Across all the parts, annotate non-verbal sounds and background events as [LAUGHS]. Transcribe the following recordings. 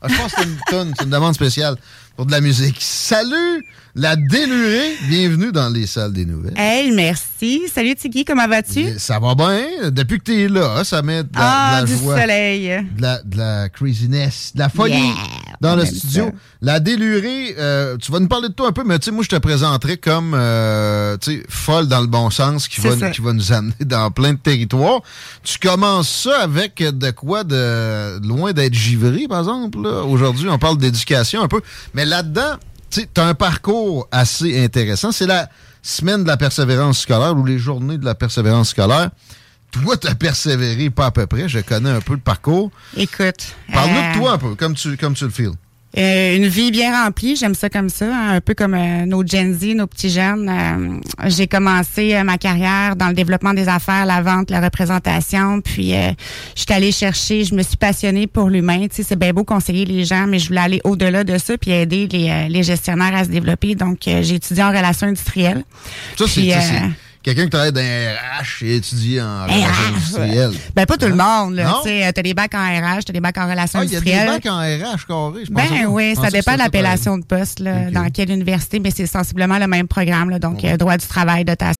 Ah, je pense que c'est une tonne, c'est une demande spéciale pour de la musique. Salut, la délurée. Bienvenue dans les salles des nouvelles. Hey, merci. Salut Tiggy, comment vas-tu? Ça va bien. Depuis que tu es là, ça met de la, Ah, de la du joie, soleil. de la, de la craziness, de la folie Yeah, dans le studio. ça. La délurée, euh, tu vas nous parler de toi un peu, mais tu sais, moi, je te présenterai comme, euh, folle dans le bon sens, qui va, ça. qui va nous amener [LAUGHS] dans plein de territoires. Tu commences ça avec de quoi de loin d'être givré, par exemple. Aujourd'hui, on parle d'éducation un peu. Mais là-dedans, tu as un parcours assez intéressant. C'est la semaine de la persévérance scolaire ou les journées de la persévérance scolaire. Toi, tu as persévéré pas à peu près. Je connais un peu le parcours. Écoute. Parle-nous euh, de toi un peu, comme tu, comme tu le feels. Euh, une vie bien remplie, j'aime ça comme ça, hein, un peu comme euh, nos Gen Z, nos petits jeunes. Euh, j'ai commencé euh, ma carrière dans le développement des affaires, la vente, la représentation, puis euh, je suis allée chercher, je me suis passionnée pour l'humain. Tu sais, c'est bien beau conseiller les gens, mais je voulais aller au-delà de ça puis aider les, euh, les gestionnaires à se développer. Donc, euh, j'ai étudié en relations industrielles. Ça, c'est Tu quelqu'un qui travaille dans un RH et étudie en RH, relations industrielles. Ben, pas tout le monde, là. Non? Tu sais, t'as des bacs en RH, t'as des bacs en relations Ah, il y a des industrielles. bacs en RH carré, je pensais Ben pas. oui, ça que dépend de l'appellation de poste, là, Ok. dans quelle université, mais c'est sensiblement le même programme, là, donc euh, droit du travail, dotation.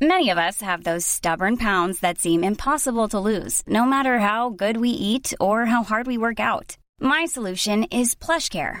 Many of us have those stubborn pounds that seem impossible to lose, no matter how good we eat or how hard we work out. My solution is PlushCare.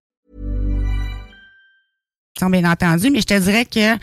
Bien entendu, mais je te dirais que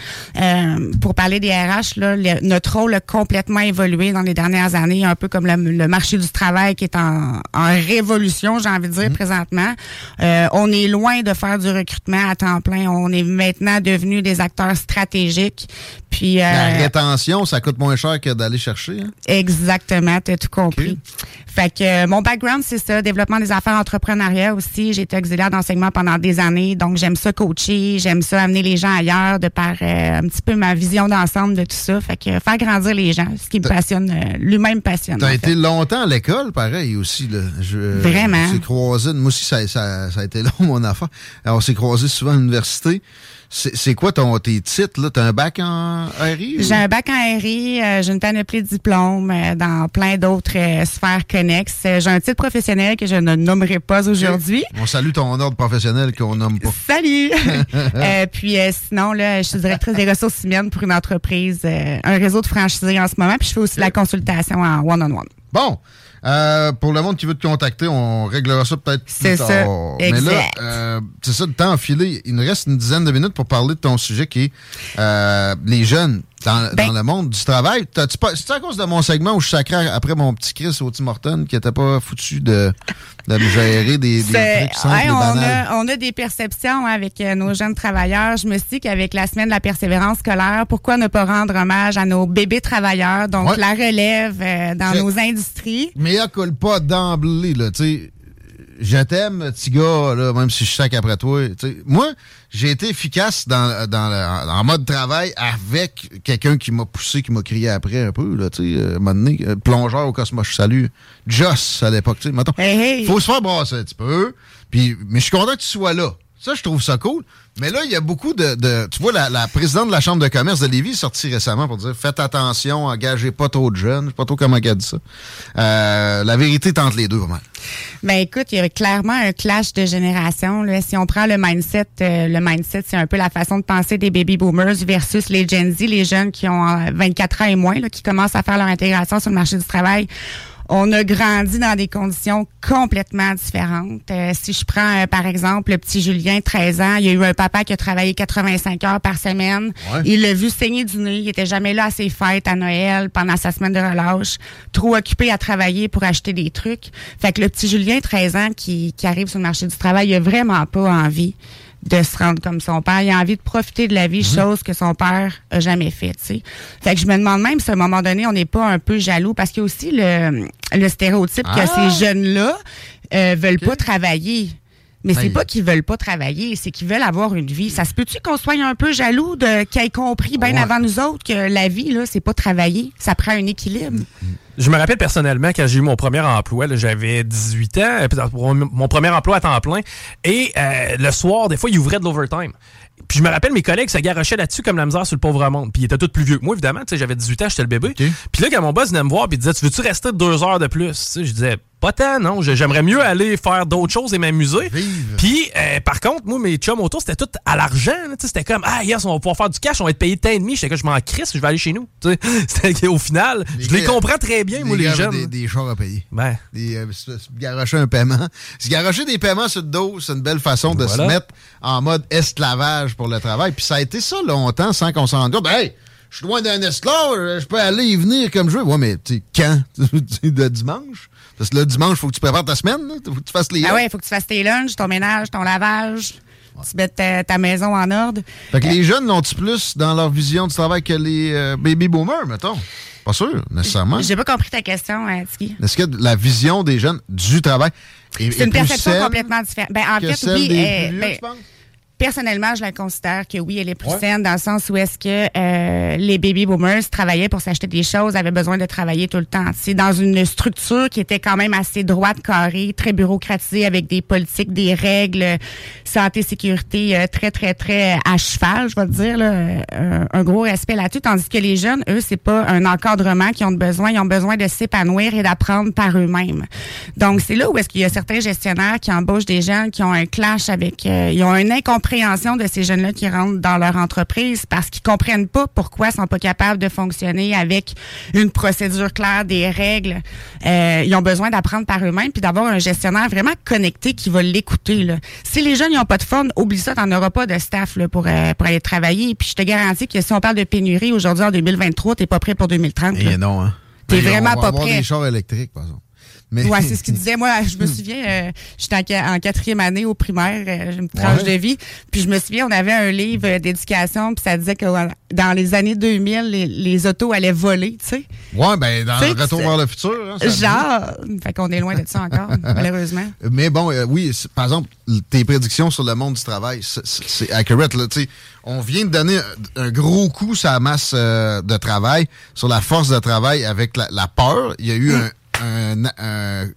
euh, pour parler des RH, là, le- notre rôle a complètement évolué dans les dernières années, un peu comme le, le marché du travail qui est en, en révolution, j'ai envie de dire, présentement. Euh, on est loin de faire du recrutement à temps plein. On est maintenant devenus des acteurs stratégiques. Puis La euh, rétention, ça coûte moins cher que d'aller chercher. hein? Exactement, tu as tout compris. Fait que euh, mon background, c'est ça, développement des affaires entrepreneuriat aussi. J'ai été auxiliaire d'enseignement pendant des années, donc j'aime ça coacher, j'aime ça amener les gens ailleurs de par euh, un petit peu ma vision d'ensemble de tout ça. Fait que faire grandir les gens, ce qui me passionne, euh, lui-même me passionne. T'as été fait. longtemps à l'école, pareil aussi. Là. Je, Vraiment. On s'est croisés. Moi aussi, ça, ça, ça a été [LAUGHS] long, mon affaire. Alors, on s'est croisés souvent à l'université. C'est quoi ton, tes titres? là? T'as un bac en RI? J'ai un bac en RI, euh, j'ai une panoplie de diplômes euh, dans plein d'autres euh, sphères connexes. Euh, J'ai un titre professionnel que je ne nommerai pas aujourd'hui. On salue ton ordre professionnel qu'on nomme pas. Salut! [LAUGHS] Euh, puis euh, sinon, là, je suis directrice des ressources humaines pour une entreprise, euh, un réseau de franchisés en ce moment. Puis je fais aussi de la consultation en one-on-one. Bon, euh, pour le monde qui veut te contacter, on réglera ça peut-être plus tard. ça, Mais là, euh, c'est ça, le temps enfilé. Il nous reste une dizaine de minutes pour parler de ton sujet qui est euh, les jeunes. Dans, Ben- dans le monde du travail. C'est à cause de mon segment où je sacrais après mon petit Chris au Tim Horton qui était pas foutu de, de me gérer des, des trucs simples ouais, et on, banals? a, on a des perceptions hein, avec euh, nos jeunes travailleurs. Je me suis dit qu'avec la semaine de la persévérance scolaire, pourquoi ne pas rendre hommage à nos bébés travailleurs, donc Ouais. la relève euh, dans nos industries. Mais il colle pas d'emblée, là, tu sais. Je t'aime, petit gars, là, même si je sac après toi. Moi, j'ai été efficace dans, dans le- en mode travail avec quelqu'un qui m'a poussé, qui m'a crié après un peu, là, tu sais, euh, à un moment donné, euh, plongeur au Cosmos, je salue. Joss, à l'époque, tu sais, mettons. Hey, hey. Faut se faire brasser un petit peu. Puis, mais je suis content que tu sois là. Ça, je trouve ça cool. Mais là, il y a beaucoup de. de- tu vois, la, présidente de la Chambre de commerce de Lévis est sortie récemment pour dire faites attention, engagez pas trop de jeunes. Je sais pas trop comment elle dit ça. Euh, la vérité est entre les deux, vraiment. Ben écoute, il y a clairement un clash de génération. Là. Si on prend le mindset, euh, le mindset, c'est un peu la façon de penser des baby boomers versus les Gen Z, les jeunes qui ont euh, 24 ans et moins, là, qui commencent à faire leur intégration sur le marché du travail. On a grandi dans des conditions complètement différentes. Euh, si je prends, euh, par exemple, le petit Julien, 13 ans, il y a eu un papa qui a travaillé 85 heures par semaine. Ouais. Il l'a vu saigner du nez. Il était jamais là à ses fêtes, à Noël, pendant sa semaine de relâche. Trop occupé à travailler pour acheter des trucs. Fait que le petit Julien, 13 ans, qui, qui arrive sur le marché du travail, il a vraiment pas envie de se rendre comme son père. Il a envie de profiter de la vie, chose que son père a jamais fait, tu sais. Fait que je me demande même si à un moment donné, on n'est pas un peu jaloux parce qu'il y a aussi le, le stéréotype Ah! que ces jeunes-là euh, veulent pas travailler. Mais c'est Ben, pas qu'ils veulent pas travailler, c'est qu'ils veulent avoir une vie. Ça se peut-tu qu'on soit un peu jaloux de qu'ils aient compris bien Ouais. avant nous autres que la vie, là, c'est pas travailler? Ça prend un équilibre. Je me rappelle personnellement quand j'ai eu mon premier emploi, j'avais 18 ans, euh, mon premier emploi à temps plein, et euh, le soir, des fois, ils ouvraient de l'overtime. Puis je me rappelle mes collègues se garochaient là-dessus comme la misère sur le pauvre monde. Puis ils étaient tous plus vieux que moi, évidemment. Tu sais, j'avais 18 ans, j'étais le bébé. Puis là, quand mon boss venait me voir, puis il disait Tu veux-tu rester deux heures de plus Tu sais, Je disais Pas tant, non. J'aimerais mieux aller faire d'autres choses et m'amuser. Puis euh, par contre, moi, mes chums autour, c'était tout à l'argent. Tu sais, C'était comme Ah, yes, on va pouvoir faire du cash, on va être payé tant et demi. J'étais que je m'en crisse, je vais aller chez nous. Tu sais, [LAUGHS] C'était qu'au final, je les comprends très bien, les jeunes. Des, des chars à payer. Ben. Des, euh, se, se garocher un paiement. Se garocher des paiements sur le dos, c'est une belle façon de Voilà. se mettre en mode esclavage pour le travail. Puis ça a été ça longtemps sans qu'on s'en rende compte. Ben, hey, je suis loin d'un esclave, euh, je peux aller y venir comme je veux. Ouais, mais tu sais, quand? [LAUGHS] de dimanche? Parce que là, dimanche, il faut que tu prépares ta semaine. Il faut que tu fasses les Ah ouais, il faut que tu fasses tes lunchs, ton ménage, ton lavage. Tu mettes ta, ta maison en ordre. Fait que les jeunes l'ont-tu plus dans leur vision du travail que les euh, baby boomers, mettons? Pas sûr, nécessairement. J'ai pas compris ta question, hein, Tiki. Est-ce que la vision des jeunes du travail est, C'est est une perception complètement différente? Ben, en fait, oui. des euh, plus vieux, ben, tu penses? Personnellement, je la considère que oui, elle est plus Ouais. saine dans le sens où est-ce que euh, les baby boomers travaillaient pour s'acheter des choses, avaient besoin de travailler tout le temps. C'est dans une structure qui était quand même assez droite, carrée, très bureaucratisée avec des politiques, des règles, santé, sécurité euh, très, très, très à cheval, je vais te dire, là, euh, un gros respect là-dessus. Tandis que les jeunes, eux, c'est pas un encadrement qu'ils ont besoin, ils ont besoin de s'épanouir et d'apprendre par eux-mêmes. Donc, c'est là où est-ce qu'il y a certains gestionnaires qui embauchent des jeunes qui ont un clash avec, euh, ils ont une incompréhension de ces jeunes-là qui rentrent dans leur entreprise parce qu'ils comprennent pas pourquoi ils sont pas capables de fonctionner avec une procédure claire, des règles. Euh, ils ont besoin d'apprendre par eux-mêmes puis d'avoir un gestionnaire vraiment connecté qui va l'écouter. là. Si les jeunes n'ont pas de fun, oublie ça, t'en auras pas de staff là, pour, euh, pour aller travailler. Puis je te garantis que si on parle de pénurie aujourd'hui en 2023, t'es pas prêt pour 2030. là. Eh non, hein. T'es vraiment on va pas avoir prêt. des chars électriques, par exemple. Mais... Ouais, c'est [LAUGHS] ce qu'il disait. Moi, je me souviens, euh, j'étais en, qua- en quatrième année au primaire, euh, j'ai une tranche Ouais. de vie. Puis je me souviens, on avait un livre d'éducation, puis ça disait que dans les années 2000, les, les autos allaient voler, tu sais. Ouais, ben, dans Tu sais, le Retour vers le futur. hein. Genre, fait qu'on est loin de ça encore, [LAUGHS] malheureusement. Mais bon, euh, oui, par exemple, tes prédictions sur le monde du travail, c'est- accurate. Là, tu sais. on vient de donner un, un gros coup sur la masse euh, de travail, sur la force de travail avec la, la peur. Il y a eu un, un, un-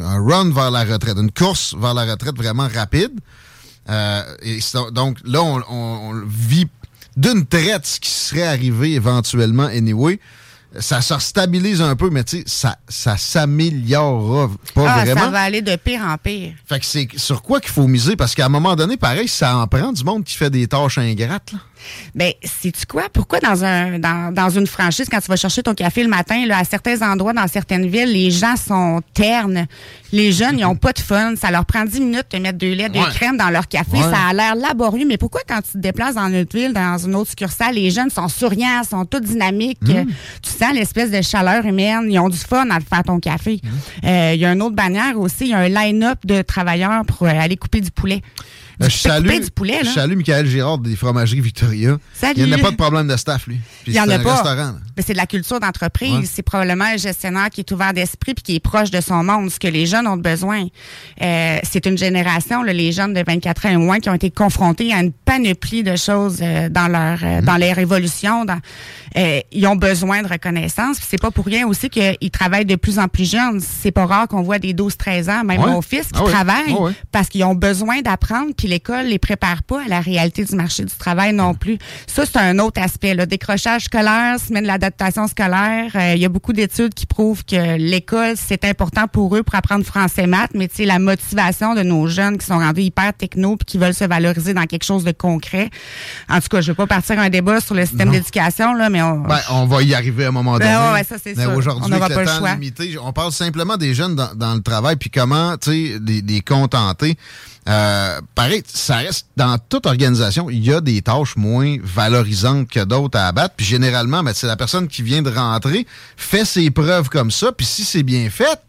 un run vers la retraite, une course vers la retraite vraiment rapide. Euh, et donc là, on, on- on vit d'une traite ce qui serait arrivé éventuellement anyway. ça se stabilise un peu, mais tu sais, ça, ça s'améliorera pas Ah, vraiment. ça va aller de pire en pire. Fait que c'est sur quoi qu'il faut miser? Parce qu'à un moment donné, pareil, ça en prend du monde qui fait des tâches ingrates. Là. Ben, sais-tu quoi? Pourquoi dans un dans, dans une franchise, quand tu vas chercher ton café le matin, là, à certains endroits, dans certaines villes, les gens sont ternes. Les jeunes, ils ont pas de fun. Ça leur prend 10 minutes de mettre deux lait, de Ouais. crème dans leur café. Ouais. Ça a l'air laborieux. Mais pourquoi quand tu te déplaces dans une autre ville, dans une autre succursale, les jeunes sont souriants, sont tous dynamiques? Mm. Tu sens l'espèce de chaleur humaine. Ils ont du fun à te faire ton café. Mm. Euh, Il y a une autre bannière aussi. Il y a un line-up de travailleurs pour euh, aller couper du poulet. Euh, Du je salue, couper du poulet, je là. salue Michael Girard des fromageries Victoria. Salut. Il n'y en a pas de problème de staff, lui. Puis Il y en a pas. Mais c'est de la culture d'entreprise. Ouais. C'est probablement un gestionnaire qui est ouvert d'esprit puis qui est proche de son monde, ce que les jeunes ont besoin. Euh, c'est une génération, là, les jeunes de 24 ans et moins, qui ont été confrontés à une panoplie de choses euh, dans leur euh, dans leur évolution. Dans, euh, ils ont besoin de reconnaissance. C'est pas pour rien aussi qu'ils travaillent de plus en plus jeunes. C'est pas rare qu'on voit des 12-13 ans, même Ouais. mon fils, qui Ah ouais. travaillent Ah parce qu'ils ont besoin d'apprendre, puis l'école les prépare pas à la réalité du marché du travail non plus. Ça, c'est un autre aspect. Le décrochage scolaire, semaine de l'adaptation scolaire. Euh, Il y a beaucoup d'études qui prouvent que l'école, c'est important pour eux pour apprendre français maths, mais tu sais, la motivation de nos jeunes qui sont rendus hyper techno puis qui veulent se valoriser dans quelque chose de concret. En tout cas, je veux pas partir un débat sur le système d'éducation, là, mais on... Ben, on va y arriver à un moment donné. Ben ouais, ça, c'est Mais aujourd'hui, On le temps limité, on parle simplement des jeunes dans, dans le travail, puis comment, tu sais, les, les contenter. Euh, pareil, ça reste dans toute organisation, il y a des tâches moins valorisantes que d'autres à abattre. Puis généralement, ben, c'est la personne qui vient de rentrer, fait ses preuves comme ça, puis si c'est bien fait,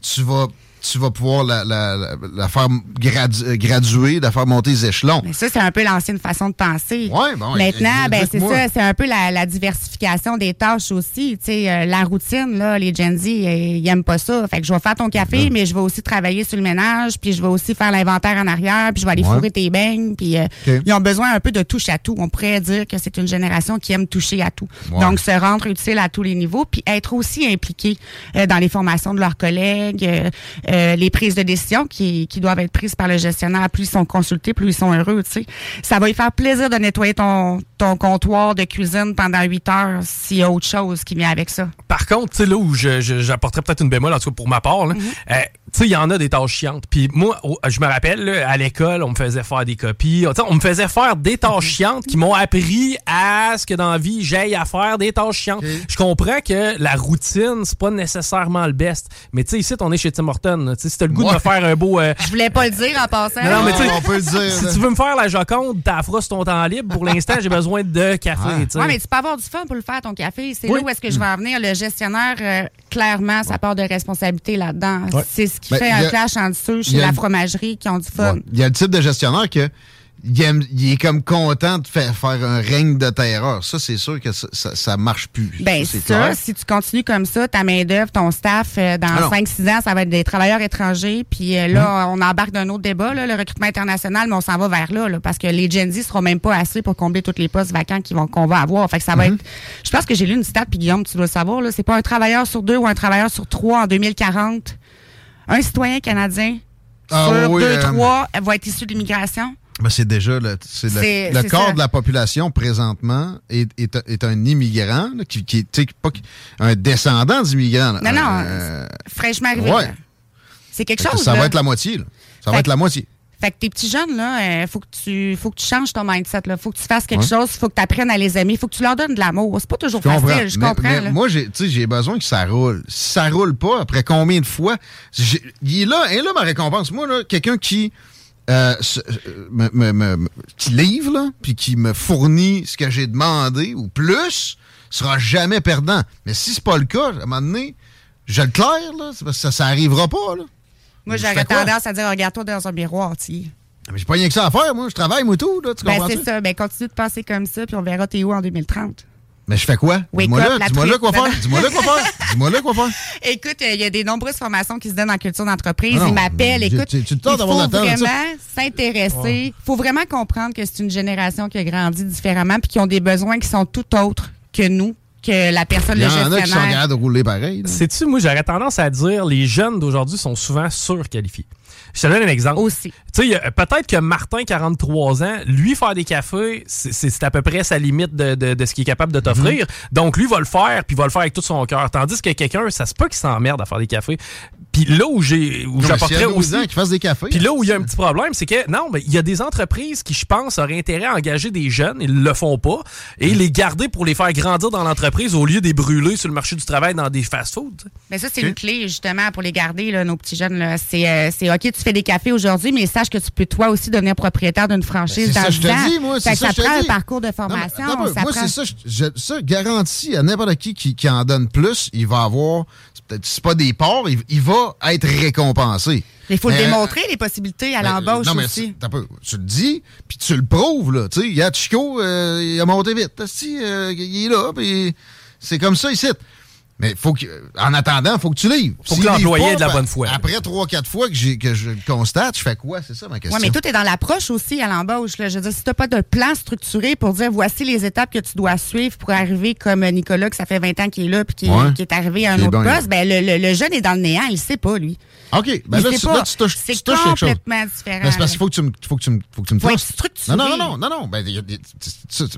tu vas tu vas pouvoir la, la, la, la faire gradu- euh, graduer, la faire monter les échelons. Mais ça, c'est un peu l'ancienne façon de penser. Ouais, bon, Maintenant, ben, c'est ça, c'est un peu la, la diversification des tâches aussi. Tu sais, euh, la routine, là, les Gen Z, euh, ils aiment pas ça. Fait que je vais faire ton café, mais je vais aussi travailler sur le ménage, puis je vais aussi faire l'inventaire en arrière, puis je vais aller Ouais. fourrer tes beignes, puis euh, ils ont besoin un peu de touche à tout. On pourrait dire que c'est une génération qui aime toucher à tout. Donc, se rendre utile à tous les niveaux, puis être aussi impliqué euh, dans les formations de leurs collègues, euh, les prises de décision qui, qui doivent être prises par le gestionnaire. Plus ils sont consultés, plus ils sont heureux. Tu sais, ça va lui faire plaisir de nettoyer ton, ton comptoir de cuisine pendant huit heures s'il y a autre chose qui vient avec ça. Par contre, tu sais, là où j'apporterais peut-être une bémol, en tout cas pour ma part, là, euh, tu sais, il y en a des tâches chiantes. Puis moi, je me rappelle, là, à l'école, on me faisait faire des copies. On me faisait faire des tâches chiantes qui m'ont appris à ce que dans la vie, j'aille à faire des tâches chiantes. Je comprends que la routine, c'est pas nécessairement le best. Mais tu sais, ici, on est chez Tim Hortons. Là. Tu sais, si t'as le goût de me faire un beau... euh, Je voulais pas le dire en passant. Non, non, mais tu sais, on peut le dire. si tu veux me faire la Joconde, sur ton temps libre. Pour l'instant, j'ai besoin de café. Ouais. Ouais, mais tu peux avoir du fun pour le faire, ton café. C'est Oui. là où est-ce que je vais en venir. Le gestionnaire, euh, clairement, ça part de responsabilité là-dedans. Ouais. C'est ce qui Ben, fait un clash en dessous chez la fromagerie qui ont du fun. Ouais. Il y a le type de gestionnaire que il, aime- il est comme content de faire, faire un règne de terreur. Ça, c'est sûr que ça, ça, ça marche plus. Ben ça, clair. si tu continues comme ça, ta main-d'œuvre, ton staff, euh, dans Ah non. 5-6 ans, ça va être des travailleurs étrangers. Puis euh, là, on embarque d'un autre débat, là, le recrutement international, mais on s'en va vers là, là, parce que les Gen Z seront même pas assez pour combler tous les postes vacants qu'on va avoir. Fait que ça va être. Je pense que j'ai lu une stat, puis Guillaume, tu dois le savoir, c'est pas un travailleur sur deux ou un travailleur sur trois en 2040. Un citoyen canadien Ah sur oui, deux, euh, trois va être issu de l'immigration. Ben, c'est déjà le, le, ça. de la population présentement est, est, est un immigrant, là, qui, qui est pas un descendant d'immigrants. Non, non, Euh, fraîchement arrivé. ouais. C'est quelque fait que chose. ça là. va être la moitié. là. Ça va être la moitié. Fait que tes petits jeunes, là, euh, faut que tu faut que tu changes ton mindset. Là. Faut que tu fasses quelque Ouais. chose, faut que tu apprennes à les aimer, faut que tu leur donnes de l'amour. C'est pas toujours Je comprends. facile, je Mais- comprends. mais là. moi, j'ai, besoin que ça roule. Si ça roule pas, après combien de fois? Il est là, là ma récompense. Moi, là, quelqu'un qui, euh, euh, me, me- me- me- qui livre, là, puis qui me fournit ce que j'ai demandé ou plus, sera jamais perdant. Mais si c'est pas le cas, à un moment donné, je le claire, là, parce que ça, ça arrivera pas, là. moi, j'aurais tendance à dire regarde-toi dans un miroir, tu Mais j'ai pas rien que ça à faire, moi. Je travaille, moi, tout, là. Tu Ben c'est ça, ben continue de penser comme ça, puis on verra t'es où en 2030. Mais je fais quoi? Dis-moi là, dis-moi là quoi faire. Dis-moi là quoi faire. [LAUGHS] Dis-moi là quoi faire. Écoute, euh, il y a des nombreuses formations qui se donnent en culture d'entreprise. Ah Ils m'appellent. Écoute, tu- tu il faut vraiment s'intéresser. Il faut vraiment comprendre que c'est une génération qui a grandi différemment puis qui ont des besoins qui sont tout autres que nous, que la personne, Il y en a qui sont gestionnaire. de rouler pareil. Sais-tu, moi, j'aurais tendance à dire les jeunes d'aujourd'hui sont souvent surqualifiés. Je te donne un exemple. Aussi. Tu sais, peut-être que Martin, 43 ans, lui, faire des cafés, c'est- à peu près sa limite de, de- de ce qu'il est capable de t'offrir. Donc, lui va le faire, puis il va le faire avec tout son cœur. Tandis que quelqu'un, ça se peut qu'il s'emmerde à faire des cafés. Puis là où j'ai où j'apporterais a 12 aussi... ans qui fassent des cafés. Puis là où il y a un petit problème, c'est que non, mais il y a des entreprises qui, je pense, auraient intérêt à engager des jeunes, ils le font pas, et les garder pour les faire grandir dans l'entreprise au lieu de les brûler sur le marché du travail dans des fast-foods. Mais ça, c'est une clé, justement, pour les garder, là, nos petits jeunes. là. C'est, euh, c'est OK, tu fais des cafés aujourd'hui, mais sache que tu peux, toi aussi, devenir propriétaire d'une franchise Ben, dans ça, je 10 ans. te dis, moi. Ça, ça te prend un parcours de Non, mais formation. peu. ça Moi, prend- c'est ça, je- ça, garanti à n'importe qui, qui qui en donne plus, il va avoir, c'est pas des parts, il, il va être récompensé. Mais il faut le Mais, démontrer, les possibilités à Mais, l'embauche non, mais aussi. peu, tu le dis, puis tu le prouves, là. Tu sais, il y a Chico, euh, il a monté vite. Euh, il est là, puis c'est comme ça ici. Mais faut que, en attendant, faut que tu livres. Faut que l'employé ait de la pa- bonne foi. Après trois, quatre fois que, j'ai- que je le constate, je fais quoi? C'est ça ma question. Oui, mais tout est dans l'approche aussi à l'embauche. là. Je veux dire, si tu n'as pas de plan structuré pour dire voici les étapes que tu dois suivre pour arriver comme Nicolas, que ça fait 20 ans qu'il est là puis qui, est- Ouais. qui est arrivé à un autre bon, poste, ben, le, le- le jeune est dans le néant, il ne sait pas, lui. OK. Ben il là, tu, pas. là, tu touches, C'est tu touches quelque chose. complètement différent. Mais c'est parce qu'il faut que tu me, faut que tu me, faut que tu me. Non, non, non, non, non, non. Ben, il y a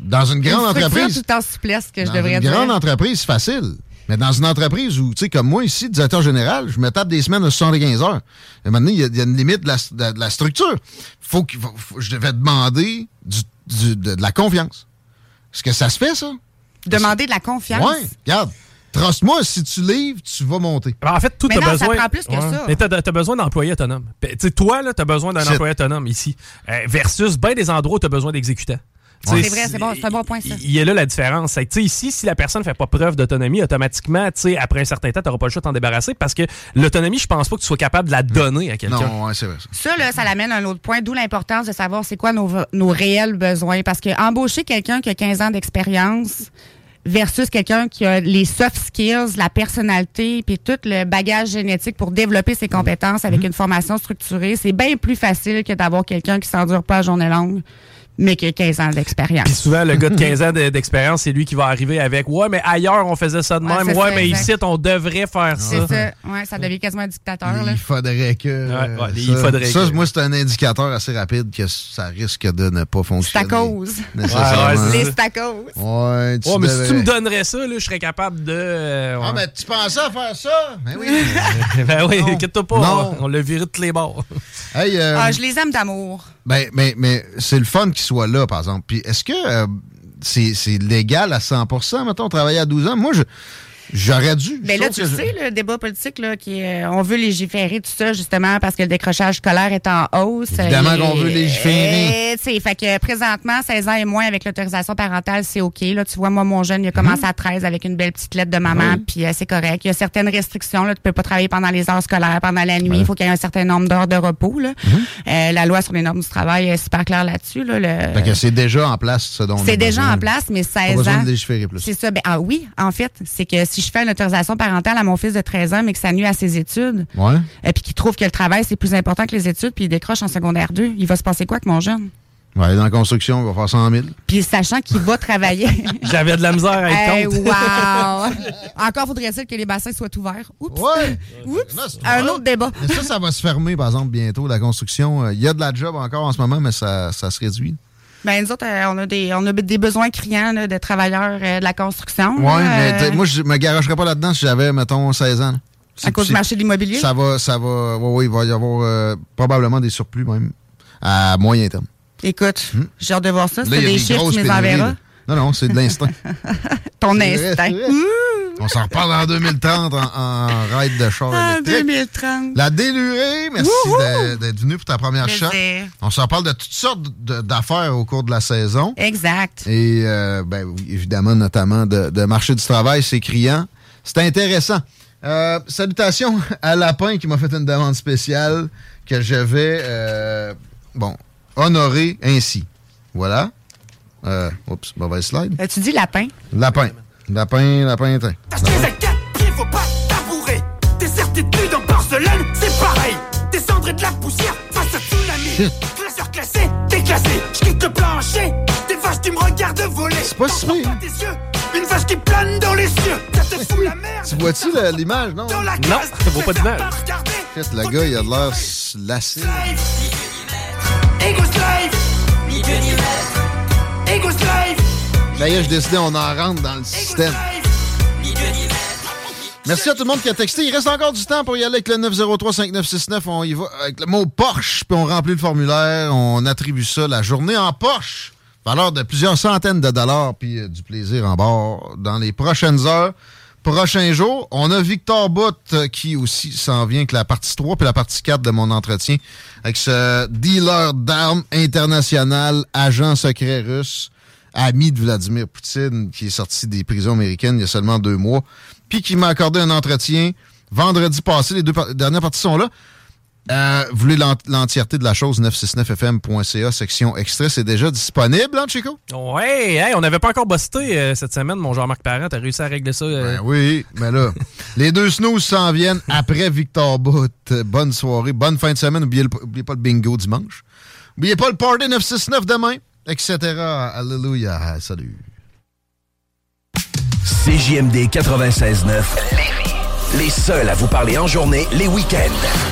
dans une grande structure entreprise, tout en souplesse que je dans devrais une dire. grande entreprise, c'est facile. Mais dans une entreprise où, tu sais, comme moi ici, directeur général, je me tape des semaines de 75 heures. Et maintenant, il y, a- il y a une limite de la, de- de la structure. Faut que, faut- faut- je devais demander du- du- de, de la confiance. Est-ce que ça se fait, ça? Demander de la confiance? Oui. Regarde. Trust-moi, si tu livres, tu vas monter. En fait, tout Mais a non, ça besoin. prend plus que ça. Mais t'as, t'as besoin d'employés autonomes. Pe- Tu sais, toi, là, t'as besoin d'un employé autonome ici. Euh, versus bien des endroits où t'as besoin d'exécutants. Tu C'est vrai, c'est bon, c'est un bon point, ça. Il y a là la différence. C'est que, tu sais, ici, si la personne fait pas preuve d'autonomie, automatiquement, tu sais, après un certain temps, t'auras pas le choix de t'en débarrasser parce que l'autonomie, je pense pas que tu sois capable de la donner à quelqu'un. Non, ouais, c'est vrai. ça. Ça, là, ça l'amène à un autre point, d'où l'importance de savoir c'est quoi nos, nos réels besoins. Parce que embaucher quelqu'un qui a 15 ans d'expérience versus quelqu'un qui a les soft skills, la personnalité, puis tout le bagage génétique pour développer ses compétences avec une formation structurée, c'est bien plus facile que d'avoir quelqu'un qui s'endure pas à journée longue, mais qui a 15 ans d'expérience. Puis souvent, le gars de 15 [LAUGHS] ans de- d'expérience, c'est lui qui va arriver avec Ouais, mais ailleurs, on faisait ça de même. Ouais, ça, mais exact. ici, on devrait faire C'est ça. ça. Ouais, ça devient quasiment un dictateur. Là. Il faudrait que. Ouais, ouais, ça, il faudrait ça, que- moi, c'est un indicateur assez rapide que ça risque de ne pas C'est à fonctionner. cause. Les stacos. Ouais, tu Ouais, mais si tu me donnerais ça, là, je serais capable de. euh, Ah, mais tu pensais à faire ça? Ben oui. [LAUGHS] ben oui, inquiète-toi pas. Non. On l'a viré de tous les bords. hey, euh, Ah, je les aime d'amour. Ben, mais, mais c'est le fun qu'il soit là, par exemple. Puis est-ce que euh, c'est c'est légal à 100% mettons, travailler à 12 ans? Moi, je j'aurais dû. Mais Ben là, tu je- sais, le débat politique, là, qui euh, on veut légiférer tout ça, justement, parce que le décrochage scolaire est en hausse. Évidemment qu'on veut légiférer. tu sais, fait que présentement, 16 ans et moins avec l'autorisation parentale, c'est OK. Là, tu vois, moi, mon jeune, il a commencé à 13 avec une belle petite lettre de maman, puis euh, c'est correct. Il y a certaines restrictions. Là, tu peux pas travailler pendant les heures scolaires, pendant la nuit. Il faut qu'il y ait un certain nombre d'heures de repos. Là. Euh, la loi sur les normes du travail est super claire là-dessus. Là, le- Fait que c'est déjà en place, ce dont c'est déjà besoin. en place, mais Pas 16 besoin ans. de légiférer plus. C'est ça. Ben, ah oui, en fait, c'est que si je fais une autorisation parentale à mon fils de 13 ans, mais que ça nuit à ses études, Ouais. et puis qu'il trouve que le travail, c'est plus important que les études, puis il décroche en secondaire 2, il va se passer quoi avec mon jeune? Ouais, dans la construction, on va faire 100 000. Puis sachant qu'il va travailler. [LAUGHS] J'avais de la misère à être Hey, contre. wow! Encore faudrait-il que les bassins soient ouverts. Oups! Ouais. [LAUGHS] Oups! Là, Un autre débat. Mais ça, ça va se fermer, par exemple, bientôt, la construction. Euh, Il y a de la job encore en ce moment, mais ça, ça se réduit. Ben, nous autres, euh, on a des, on a des besoins criants là, de travailleurs euh, de la construction. Ouais, là, mais euh, moi, je me garocherais pas là-dedans si j'avais, mettons, 16 ans. à cause du marché de l'immobilier? Ça va, ça va, ouais, ouais, il va y avoir euh, probablement des surplus même à moyen terme. Écoute, j'ai hâte de voir ça. C'est des chiffres, tu pénuries, enverras. Non, non, c'est de l'instinct. [LAUGHS] Ton instinct. On s'en reparle en 2030 en, en ride de char électrique. 2030. La délurée, merci d'être venu pour ta première shot. On s'en parle de toutes sortes d'affaires au cours de la saison. Exact. Et euh, ben, évidemment, notamment de, de marché du travail, c'est criant. C'est intéressant. Euh, salutations à Lapin qui m'a fait une demande spéciale que je vais euh, bon, honorer ainsi. Voilà. Euh, oups, mauvaise slide. Euh, tu dis lapin? Lapin. Lapin, lapin, tin. T'achètes un cap, il faut pas tabourer. Tes certitudes en porcelaine, c'est pareil. Des cendres et de la poussière face à tsunami. Classeur classé, déclassé. J'quitte le plancher. Des vaches, tu me regardes voler. C'est pas si pire. tes yeux. Une vache qui plane dans les cieux. Ça te fout la merde. Tu vois-tu la- l'image, non? Dans la Non, ça vaut pas je d'image. le gars, il a de l'air lassé. Ego slave Ça y est, je décidé, on en rentre dans le système. Merci à tout le monde qui a texté. Il reste encore du temps pour y aller avec le 903-5969. On y va avec le mot Porsche, puis on remplit le formulaire. On attribue ça la journée en Porsche. Valeur de plusieurs centaines de dollars, puis euh, du plaisir en bord dans les prochaines heures, prochains jours. On a Victor Bott euh, qui aussi s'en vient avec la partie 3 puis la partie 4 de mon entretien avec ce dealer d'armes international, agent secret russe, ami de Vladimir Poutine, qui est sorti des prisons américaines il y a seulement deux mois puis qui m'a accordé un entretien vendredi passé. Les deux dernières parties sont là. Euh, vous voulez l'en- l'entièreté de la chose, 969fm.ca, section extrait, c'est déjà disponible, hein, Chico? Ouais, hey, on n'avait pas encore busté euh, cette semaine, mon Jean-Marc Parent. T'as réussi à régler ça. euh, Ben oui, mais là, [LAUGHS] les deux snooze s'en viennent après Victor Bout. Bonne soirée, bonne fin de semaine. Oubliez, le- oubliez pas le bingo dimanche. Oubliez pas le party 969 demain, etc. Alléluia. Salut. CJMD 96.9. Les seuls à vous parler en journée, les week-ends.